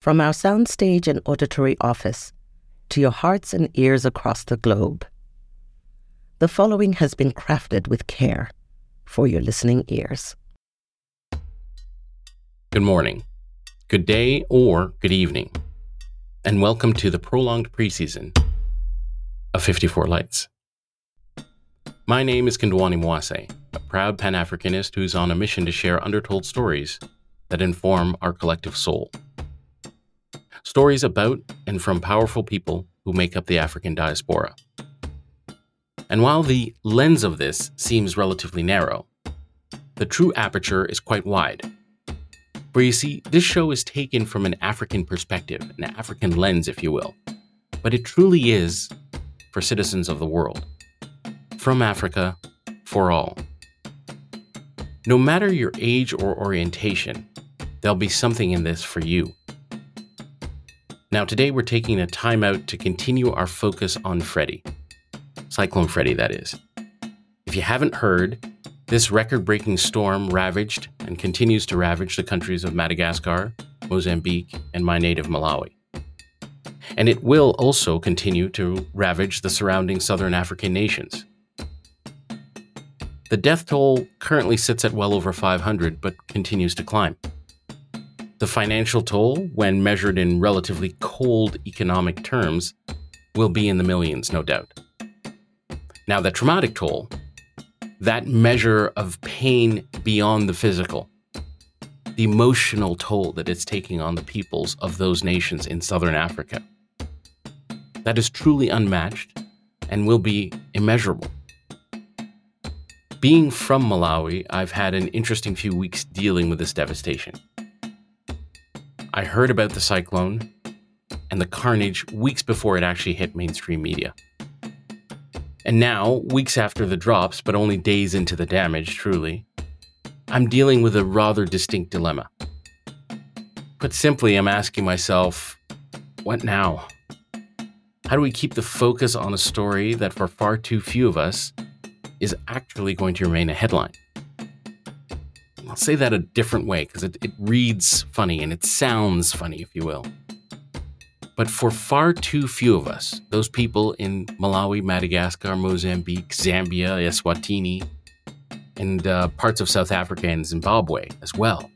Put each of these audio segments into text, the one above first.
From our soundstage and auditory office to your hearts and ears across the globe, the following has been crafted with care for your listening ears. Good morning, good day, or good evening, and welcome to the prolonged preseason of 54 Lights. My name is Kondwani Mwase, a proud Pan Africanist who's on a mission to share undertold stories that inform our collective soul. Stories about and from powerful people who make up the African diaspora. And while the lens of this seems relatively narrow, the true aperture is quite wide. For you see, this show is taken from an African perspective, an African lens, if you will. But it truly is for citizens of the world. From Africa, for all. No matter your age or orientation, there'll be something in this for you. Now, today we're taking a time out to continue our focus on Freddy. Cyclone Freddy, that is. If you haven't heard, this record breaking storm ravaged and continues to ravage the countries of Madagascar, Mozambique, and my native Malawi. And it will also continue to ravage the surrounding southern African nations. The death toll currently sits at well over 500, but continues to climb. The financial toll, when measured in relatively cold economic terms, will be in the millions, no doubt. Now, the traumatic toll, that measure of pain beyond the physical, the emotional toll that it's taking on the peoples of those nations in southern Africa, that is truly unmatched and will be immeasurable. Being from Malawi, I've had an interesting few weeks dealing with this devastation. I heard about the cyclone and the carnage weeks before it actually hit mainstream media. And now, weeks after the drops, but only days into the damage, truly, I'm dealing with a rather distinct dilemma. Put simply, I'm asking myself, what now? How do we keep the focus on a story that for far too few of us is actually going to remain a headline? I'll say that a different way because it, it reads funny and it sounds funny, if you will. But for far too few of us, those people in Malawi, Madagascar, Mozambique, Zambia, Eswatini, and uh, parts of South Africa and Zimbabwe as well,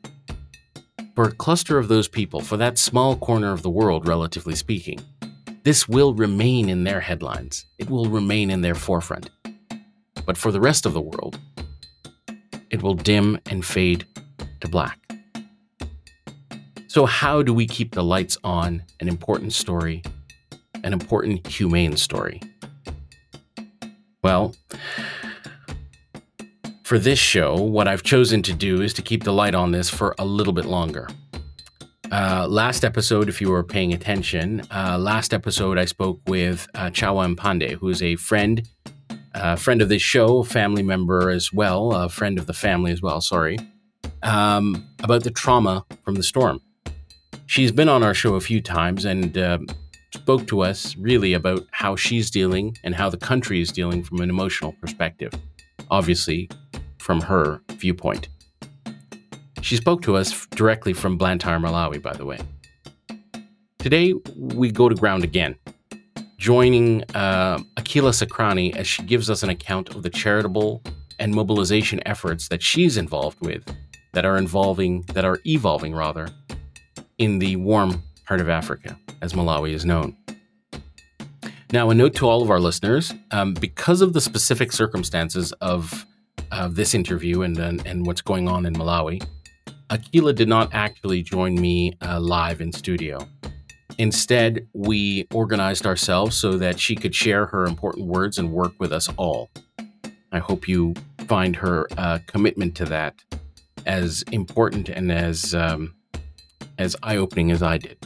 for a cluster of those people, for that small corner of the world, relatively speaking, this will remain in their headlines. It will remain in their forefront. But for the rest of the world, it will dim and fade to black. So, how do we keep the lights on an important story, an important humane story? Well, for this show, what I've chosen to do is to keep the light on this for a little bit longer. Uh, last episode, if you were paying attention, uh, last episode I spoke with uh, Chawa Mpande, who is a friend a friend of this show, family member as well, a friend of the family as well, sorry, um, about the trauma from the storm. She's been on our show a few times and uh, spoke to us really about how she's dealing and how the country is dealing from an emotional perspective, obviously from her viewpoint. She spoke to us directly from Blantyre, Malawi, by the way. Today, we go to ground again joining uh, Akeela Sacranie as she gives us an account of the charitable and mobilization efforts that she's involved with that are involving that are evolving rather in the warm part of Africa, as Malawi is known. Now, a note to all of our listeners: um, because of the specific circumstances of this interview and, and and what's going on in Malawi, Akeela did not actually join me uh, live in studio. Instead, we organized ourselves so that she could share her important words and work with us all. I hope you find her uh, commitment to that as important and as um, as eye-opening as I did.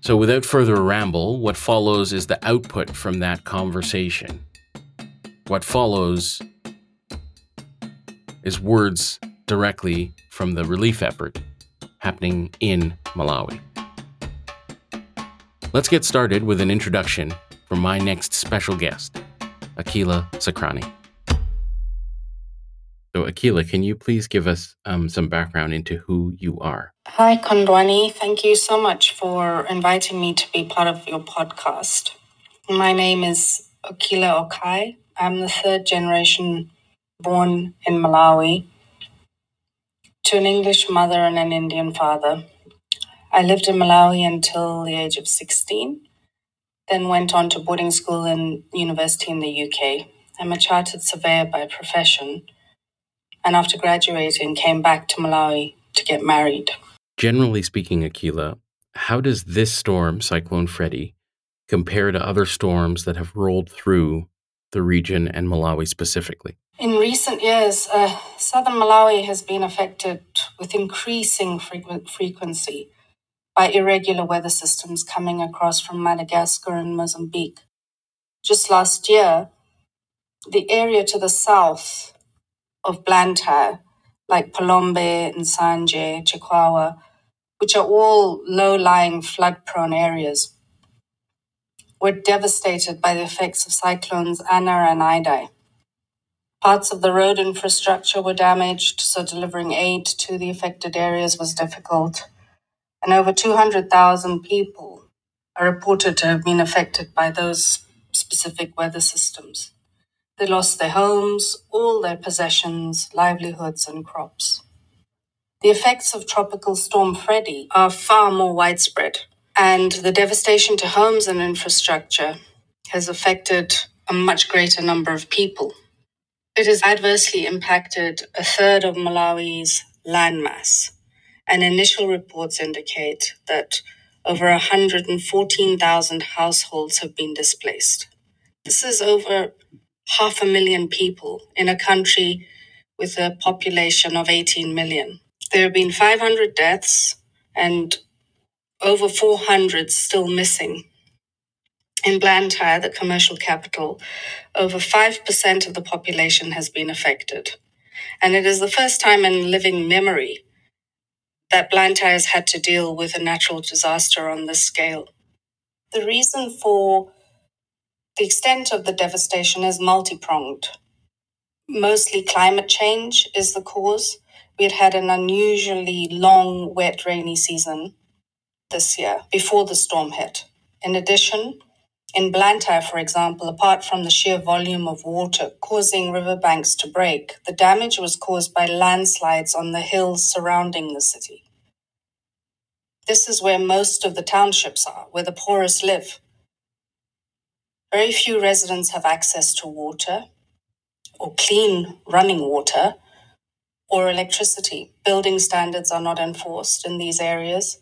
So, without further ramble, what follows is the output from that conversation. What follows is words directly from the relief effort happening in Malawi. Let's get started with an introduction from my next special guest, Akeela Sacranie. So, Akeela, can you please give us um, some background into who you are? Hi, Kondwani. Thank you so much for inviting me to be part of your podcast. My name is Akeela Okhai. I'm the third generation born in Malawi to an English mother and an Indian father. I lived in Malawi until the age of 16, then went on to boarding school and university in the UK. I'm a chartered surveyor by profession, and after graduating, came back to Malawi to get married. Generally speaking, Akeela, how does this storm, Cyclone Freddy, compare to other storms that have rolled through the region and Malawi specifically? In recent years, uh, southern Malawi has been affected with increasing frequ- frequency by irregular weather systems coming across from Madagascar and Mozambique. Just last year, the area to the south of Blantyre, like Phalombe, Nsanje, Chikwawa, which are all low lying flood prone areas, were devastated by the effects of cyclones Ana and Idai. Parts of the road infrastructure were damaged, so delivering aid to the affected areas was difficult. And over 200,000 people are reported to have been affected by those specific weather systems. They lost their homes, all their possessions, livelihoods, and crops. The effects of Tropical Storm Freddy are far more widespread, and the devastation to homes and infrastructure has affected a much greater number of people. It has adversely impacted a third of Malawi's landmass, and initial reports indicate that over 114,000 households have been displaced. This is over half a million people in a country with a population of 18 million. There have been 500 deaths and over 400 still missing in Blantyre, the commercial capital, over 5% of the population has been affected. And it is the first time in living memory that Blantyre has had to deal with a natural disaster on this scale. The reason for the extent of the devastation is multi pronged. Mostly climate change is the cause. We had had an unusually long, wet, rainy season this year before the storm hit. In addition, in Blantyre, for example, apart from the sheer volume of water causing riverbanks to break, the damage was caused by landslides on the hills surrounding the city. This is where most of the townships are, where the poorest live. Very few residents have access to water, or clean running water, or electricity. Building standards are not enforced in these areas,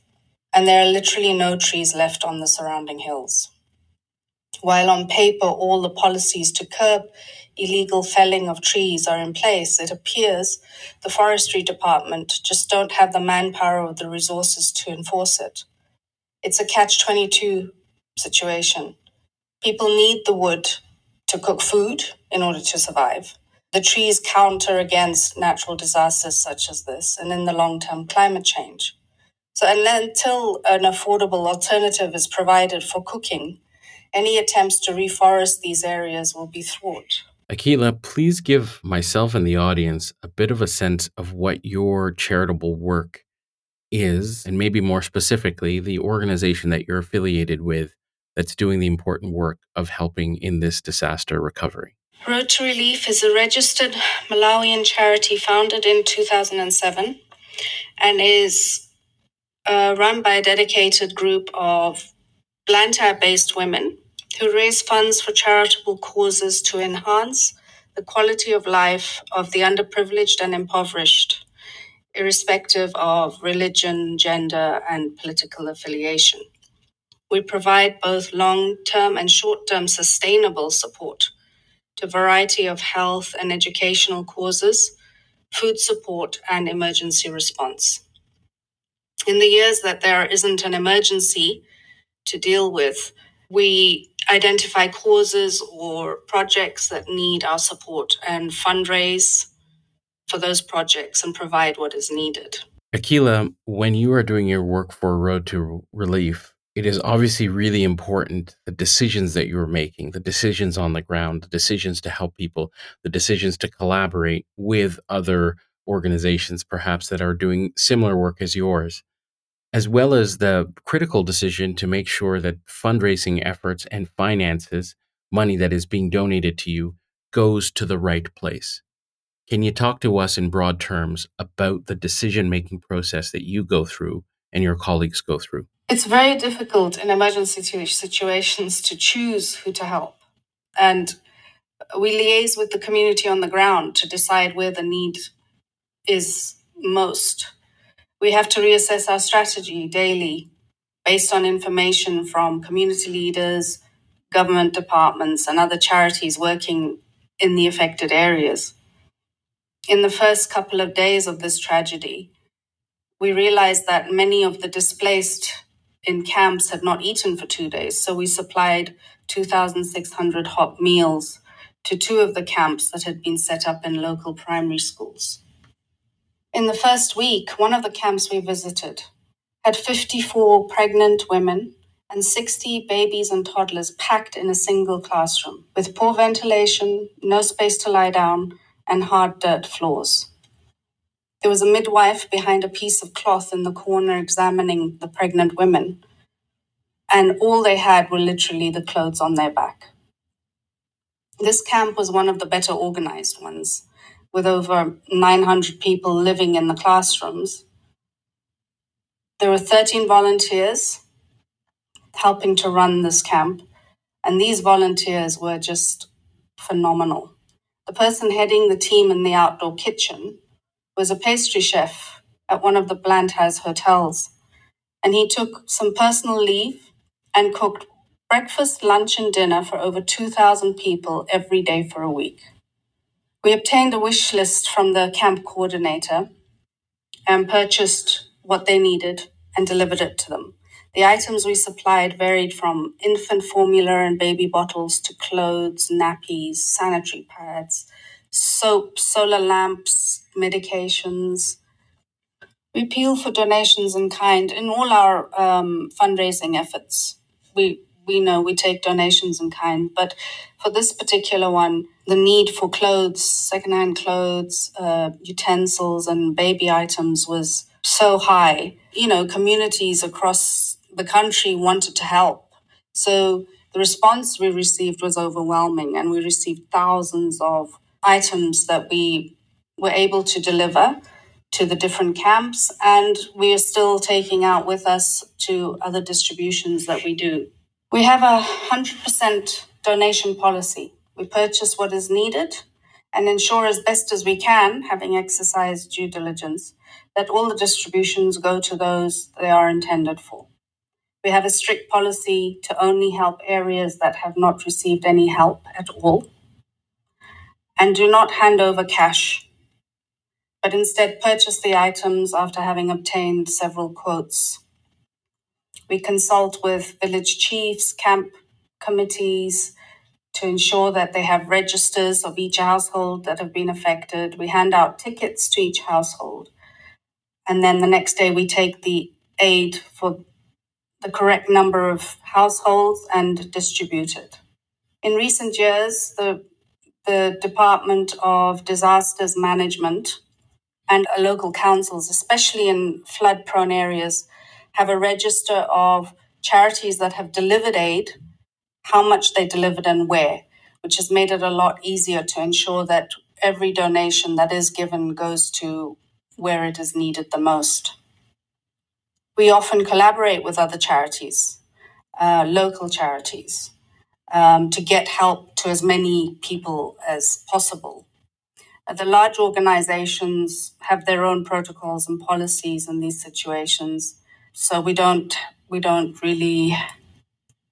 and there are literally no trees left on the surrounding hills. While on paper all the policies to curb illegal felling of trees are in place, it appears the forestry department just don't have the manpower or the resources to enforce it. It's a catch 22 situation. People need the wood to cook food in order to survive. The trees counter against natural disasters such as this and in the long term climate change. So, and until an affordable alternative is provided for cooking, any attempts to reforest these areas will be thwarted. Akeela, please give myself and the audience a bit of a sense of what your charitable work is, and maybe more specifically, the organization that you're affiliated with that's doing the important work of helping in this disaster recovery. Road to Relief is a registered Malawian charity founded in 2007 and is uh, run by a dedicated group of Blantyre based women who raise funds for charitable causes to enhance the quality of life of the underprivileged and impoverished, irrespective of religion, gender, and political affiliation. We provide both long term and short term sustainable support to a variety of health and educational causes, food support, and emergency response. In the years that there isn't an emergency, to deal with, we identify causes or projects that need our support and fundraise for those projects and provide what is needed. Akeela, when you are doing your work for Road to Relief, it is obviously really important the decisions that you're making, the decisions on the ground, the decisions to help people, the decisions to collaborate with other organizations, perhaps that are doing similar work as yours, as well as the critical decision to make sure that fundraising efforts and finances, money that is being donated to you, goes to the right place. Can you talk to us in broad terms about the decision making process that you go through and your colleagues go through? It's very difficult in emergency situations to choose who to help. And we liaise with the community on the ground to decide where the need is most. We have to reassess our strategy daily based on information from community leaders, government departments, and other charities working in the affected areas. In the first couple of days of this tragedy, we realized that many of the displaced in camps had not eaten for two days, so we supplied 2,600 hot meals to two of the camps that had been set up in local primary schools. In the first week, one of the camps we visited had 54 pregnant women and 60 babies and toddlers packed in a single classroom with poor ventilation, no space to lie down, and hard dirt floors. There was a midwife behind a piece of cloth in the corner examining the pregnant women, and all they had were literally the clothes on their back. This camp was one of the better organized ones, with over 900 people living in the classrooms. There were 13 volunteers helping to run this camp, and these volunteers were just phenomenal. The person heading the team in the outdoor kitchen was a pastry chef at one of the Blantyre hotels, and he took some personal leave and cooked breakfast, lunch, and dinner for over 2,000 people every day for a week. We obtained a wish list from the camp coordinator and purchased what they needed and delivered it to them. The items we supplied varied from infant formula and baby bottles to clothes, nappies, sanitary pads, soap, solar lamps, medications. We appeal for donations in kind in all our um, fundraising efforts. We we know we take donations in kind, but for this particular one, the need for clothes, secondhand clothes, uh, utensils, and baby items was so high. You know, communities across the country wanted to help. So the response we received was overwhelming, and we received thousands of items that we were able to deliver to the different camps, and we are still taking out with us to other distributions that we do. We have a 100% donation policy. We purchase what is needed and ensure as best as we can, having exercised due diligence, that all the distributions go to those they are intended for. We have a strict policy to only help areas that have not received any help at all and do not hand over cash, but instead purchase the items after having obtained several quotes. We consult with village chiefs, camp committees to ensure that they have registers of each household that have been affected. We hand out tickets to each household. And then the next day, we take the aid for the correct number of households and distribute it. In recent years, the the Department of Disasters Management and local councils, especially in flood prone areas, have a register of charities that have delivered aid, how much they delivered, and where, which has made it a lot easier to ensure that every donation that is given goes to where it is needed the most. We often collaborate with other charities, uh, local charities um, to get help to as many people as possible. Uh, the large organizations have their own protocols and policies in these situations, so we don't we don't really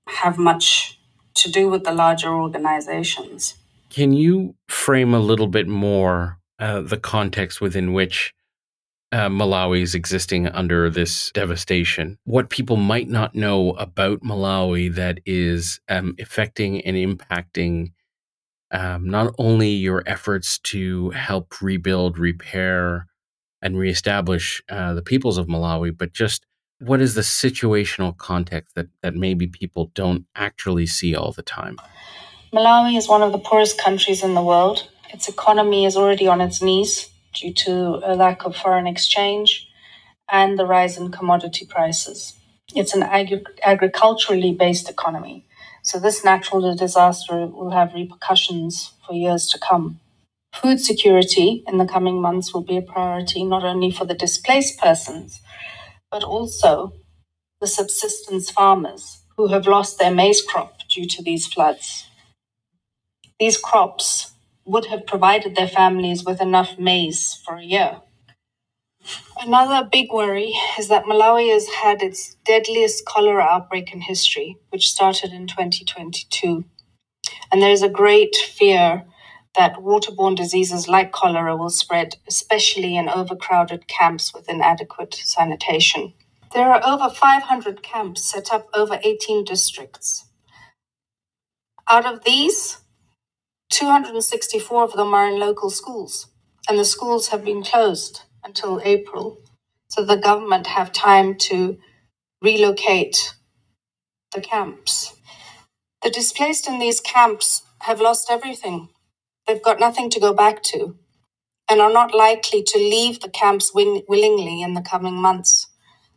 have much to do with the larger organizations. Can you frame a little bit more uh, the context within which uh, Malawi is existing under this devastation. What people might not know about Malawi that is um, affecting and impacting um, not only your efforts to help rebuild, repair, and reestablish uh, the peoples of Malawi, but just what is the situational context that, that maybe people don't actually see all the time? Malawi is one of the poorest countries in the world. Its economy is already on its knees due to a lack of foreign exchange and the rise in commodity prices. It's an agri- agriculturally based economy, so this natural disaster will have repercussions for years to come. Food security in the coming months will be a priority not only for the displaced persons, but also the subsistence farmers who have lost their maize crop due to these floods. These crops would have provided their families with enough maize for a year. Another big worry is that Malawi has had its deadliest cholera outbreak in history, which started in 2022. And there is a great fear that waterborne diseases like cholera will spread, especially in overcrowded camps with inadequate sanitation. There are over 500 camps set up over 18 districts. Out of these, 264 of them are in local schools, and the schools have been closed until April. So the government have time to relocate the camps. The displaced in these camps have lost everything. They've got nothing to go back to and are not likely to leave the camps win- willingly in the coming months.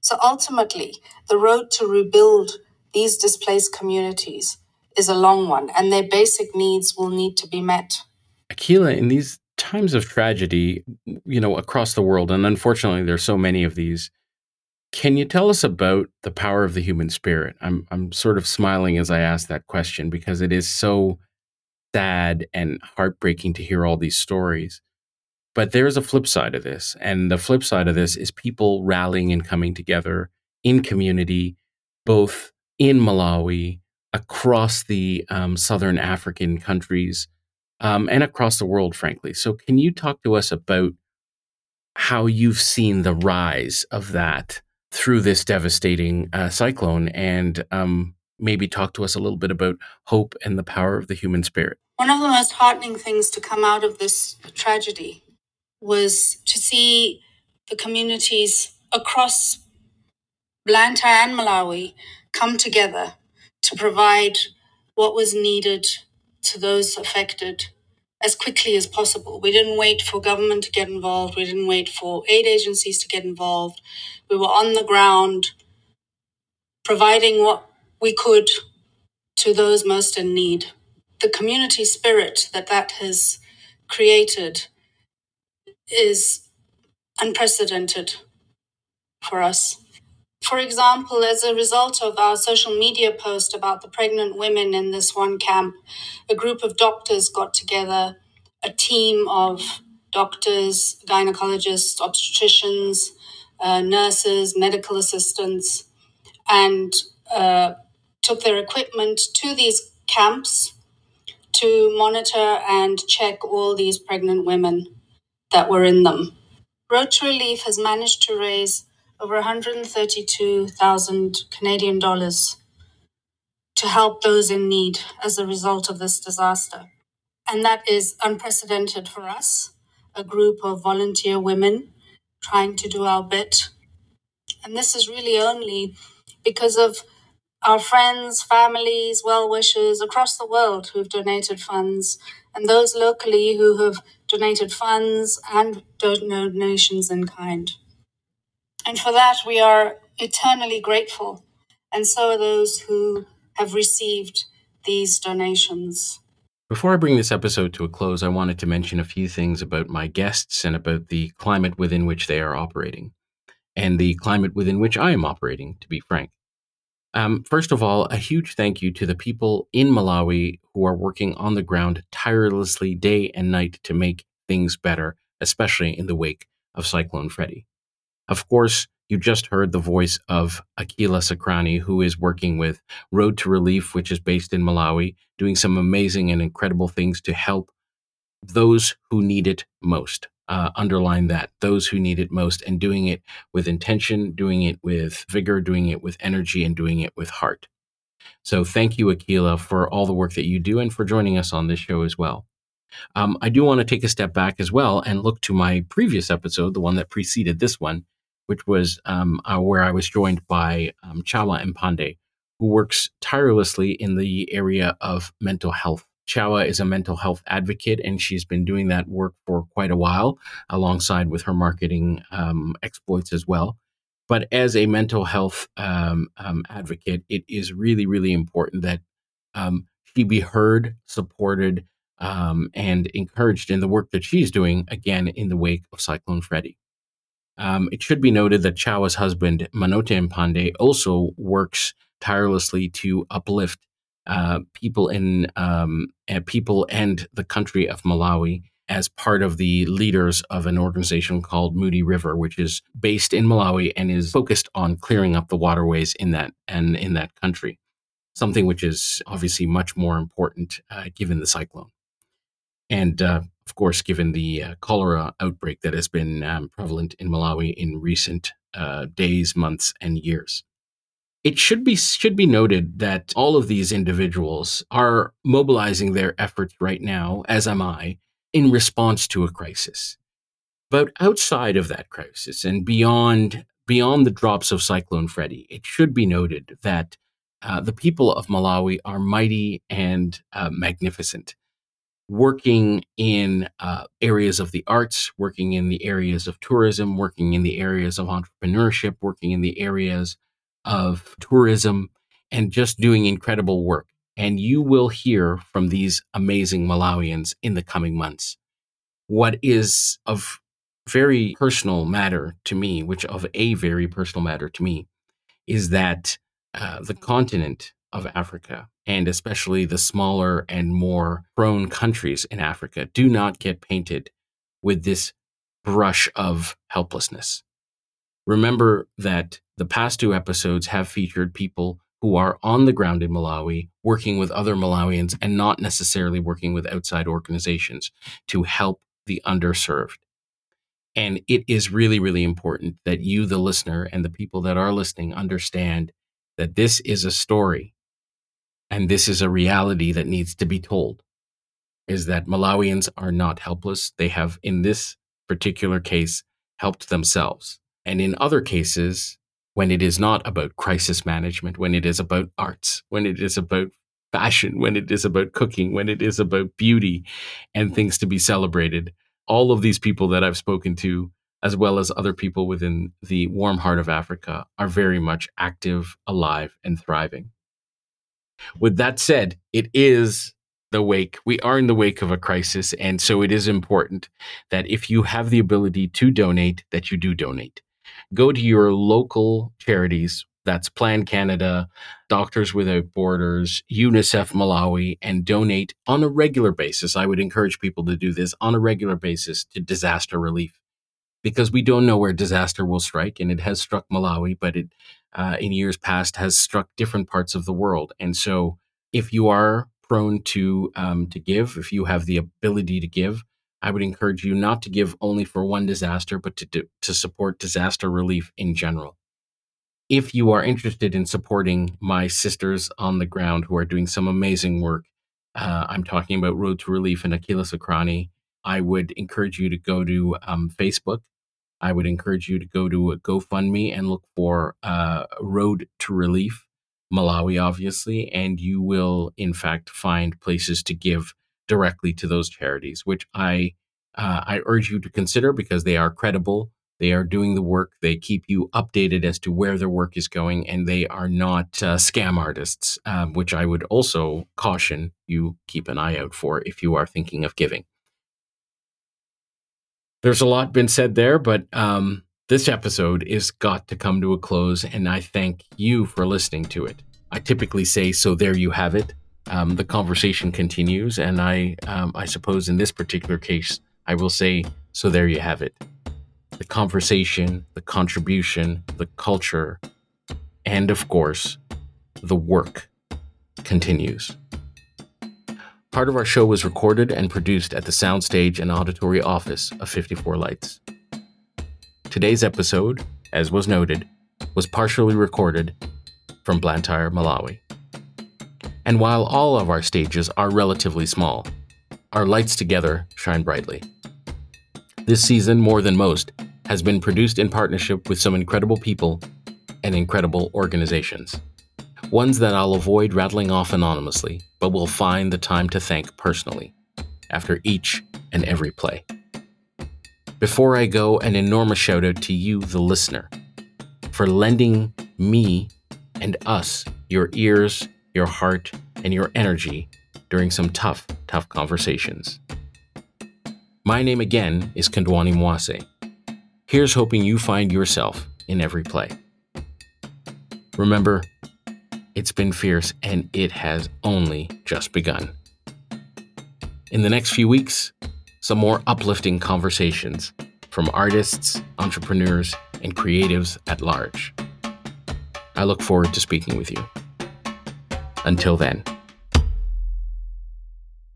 So ultimately, the road to rebuild these displaced communities is a long one, and their basic needs will need to be met. Akeela, in these times of tragedy, you know, across the world, and unfortunately there's so many of these, can you tell us about the power of the human spirit? I'm I'm sort of smiling as I ask that question because it is so sad and heartbreaking to hear all these stories. But there's a flip side of this. And the flip side of this is people rallying and coming together in community, both in Malawi, across the um, Southern African countries, um, and across the world, frankly. So, can you talk to us about how you've seen the rise of that through this devastating uh, cyclone and um, maybe talk to us a little bit about hope and the power of the human spirit? One of the most heartening things to come out of this tragedy was to see the communities across Blantyre and Malawi come together to provide what was needed to those affected as quickly as possible. We didn't wait for government to get involved. We didn't wait for aid agencies to get involved. We were on the ground providing what we could to those most in need. The community spirit that that has created is unprecedented for us. For example, as a result of our social media post about the pregnant women in this one camp, a group of doctors got together, a team of doctors, gynecologists, obstetricians, uh, nurses, medical assistants, and uh, took their equipment to these camps to monitor and check all these pregnant women that were in them. Road to Relief has managed to raise over 132,000 Canadian dollars to help those in need as a result of this disaster. And that is unprecedented for us, a group of volunteer women trying to do our bit. And this is really only because of our friends, families, well wishers across the world who've donated funds, and those locally who have donated funds and donations in kind. And for that, we are eternally grateful, and so are those who have received these donations. Before I bring this episode to a close, I wanted to mention a few things about my guests and about the climate within which they are operating, and the climate within which I am operating, to be frank. Um, first of all, a huge thank you to the people in Malawi who are working on the ground tirelessly day and night to make things better, especially in the wake of Cyclone Freddy. Of course, you just heard the voice of Akeela Sacranie, who is working with Road to Relief, which is based in Malawi, doing some amazing and incredible things to help those who need it most uh, underline that those who need it most and doing it with intention, doing it with vigor, doing it with energy, and doing it with heart. So thank you, Akeela, for all the work that you do and for joining us on this show as well. Um, I do want to take a step back as well and look to my previous episode, the one that preceded this one, which was um, uh, where I was joined by um, Chawa Mpande, who works tirelessly in the area of mental health. Chawa is a mental health advocate, and she's been doing that work for quite a while, alongside with her marketing um, exploits as well. But as a mental health um, um, advocate, it is really, really important that um, she be heard, supported, um, and encouraged in the work that she's doing, again, in the wake of Cyclone Freddy. Um, it should be noted that Chawa's husband, Manote Mpande, also works tirelessly to uplift uh, people in um, uh, people and the country of Malawi as part of the leaders of an organization called Moody River, which is based in Malawi and is focused on clearing up the waterways in that and in that country. Something which is obviously much more important uh, given the cyclone and uh, of course, given the uh, cholera outbreak that has been um, prevalent in Malawi in recent uh, days, months, and years. It should be should be noted that all of these individuals are mobilizing their efforts right now, as am I, in response to a crisis. But outside of that crisis and beyond beyond the drops of Cyclone Freddy, it should be noted that uh, the people of Malawi are mighty and uh, magnificent working in uh, areas of the arts, working in the areas of tourism, working in the areas of entrepreneurship, working in the areas of tourism, and just doing incredible work. And you will hear from these amazing Malawians in the coming months. What is of very personal matter to me, which of a very personal matter to me, is that uh, the continent of Africa, and especially the smaller and more prone countries in Africa, do not get painted with this brush of helplessness. Remember that the past two episodes have featured people who are on the ground in Malawi, working with other Malawians and not necessarily working with outside organizations to help the underserved. And it is really, really important that you, the listener, and the people that are listening understand that this is a story and this is a reality that needs to be told is that Malawians are not helpless. They have, in this particular case, helped themselves. And in other cases, when it is not about crisis management, when it is about arts, when it is about fashion, when it is about cooking, when it is about beauty and things to be celebrated, all of these people that I've spoken to, as well as other people within the warm heart of Africa, are very much active, alive, and thriving. With that said, it is the wake. We are in the wake of a crisis. And so it is important that if you have the ability to donate, that you do donate. Go to your local charities. That's Plan Canada, Doctors Without Borders, UNICEF Malawi, and donate on a regular basis. I would encourage people to do this on a regular basis to disaster relief because we don't know where disaster will strike. And it has struck Malawi, but it uh, in years past has struck different parts of the world. And so, if you are prone to um, to give, if you have the ability to give, I would encourage you not to give only for one disaster, but to do, to support disaster relief in general. If you are interested in supporting my sisters on the ground who are doing some amazing work, uh, I'm talking about Road to Relief and Akeela Sacranie. I would encourage you to go to um, Facebook I would encourage you to go to GoFundMe and look for uh, Road to Relief, Malawi, obviously, and you will, in fact, find places to give directly to those charities, which I uh, I urge you to consider because they are credible. They are doing the work. They keep you updated as to where their work is going, and they are not uh, scam artists, um, which I would also caution you keep an eye out for if you are thinking of giving there's a lot been said there, but um, this episode is got to come to a close, and I thank you for listening to it. I typically say, "So there you have it." Um, the conversation continues, and I, um, I suppose in this particular case, I will say, "So there you have it." The conversation, the contribution, the culture, and of course, the work continues. Part of our show was recorded and produced at the soundstage and auditory office of 54 Lights. Today's episode, as was noted, was partially recorded from Blantyre, Malawi. And while all of our stages are relatively small, our lights together shine brightly. This season, more than most, has been produced in partnership with some incredible people and incredible organizations. Ones that I'll avoid rattling off anonymously, but will find the time to thank personally after each and every play. Before I go, an enormous shout out to you, the listener, for lending me and us your ears, your heart, and your energy during some tough, tough conversations. My name again is Kondwani Mwase. Here's hoping you find yourself in every play. Remember, it's been fierce and it has only just begun. In the next few weeks, some more uplifting conversations from artists, entrepreneurs, and creatives at large. I look forward to speaking with you. Until then.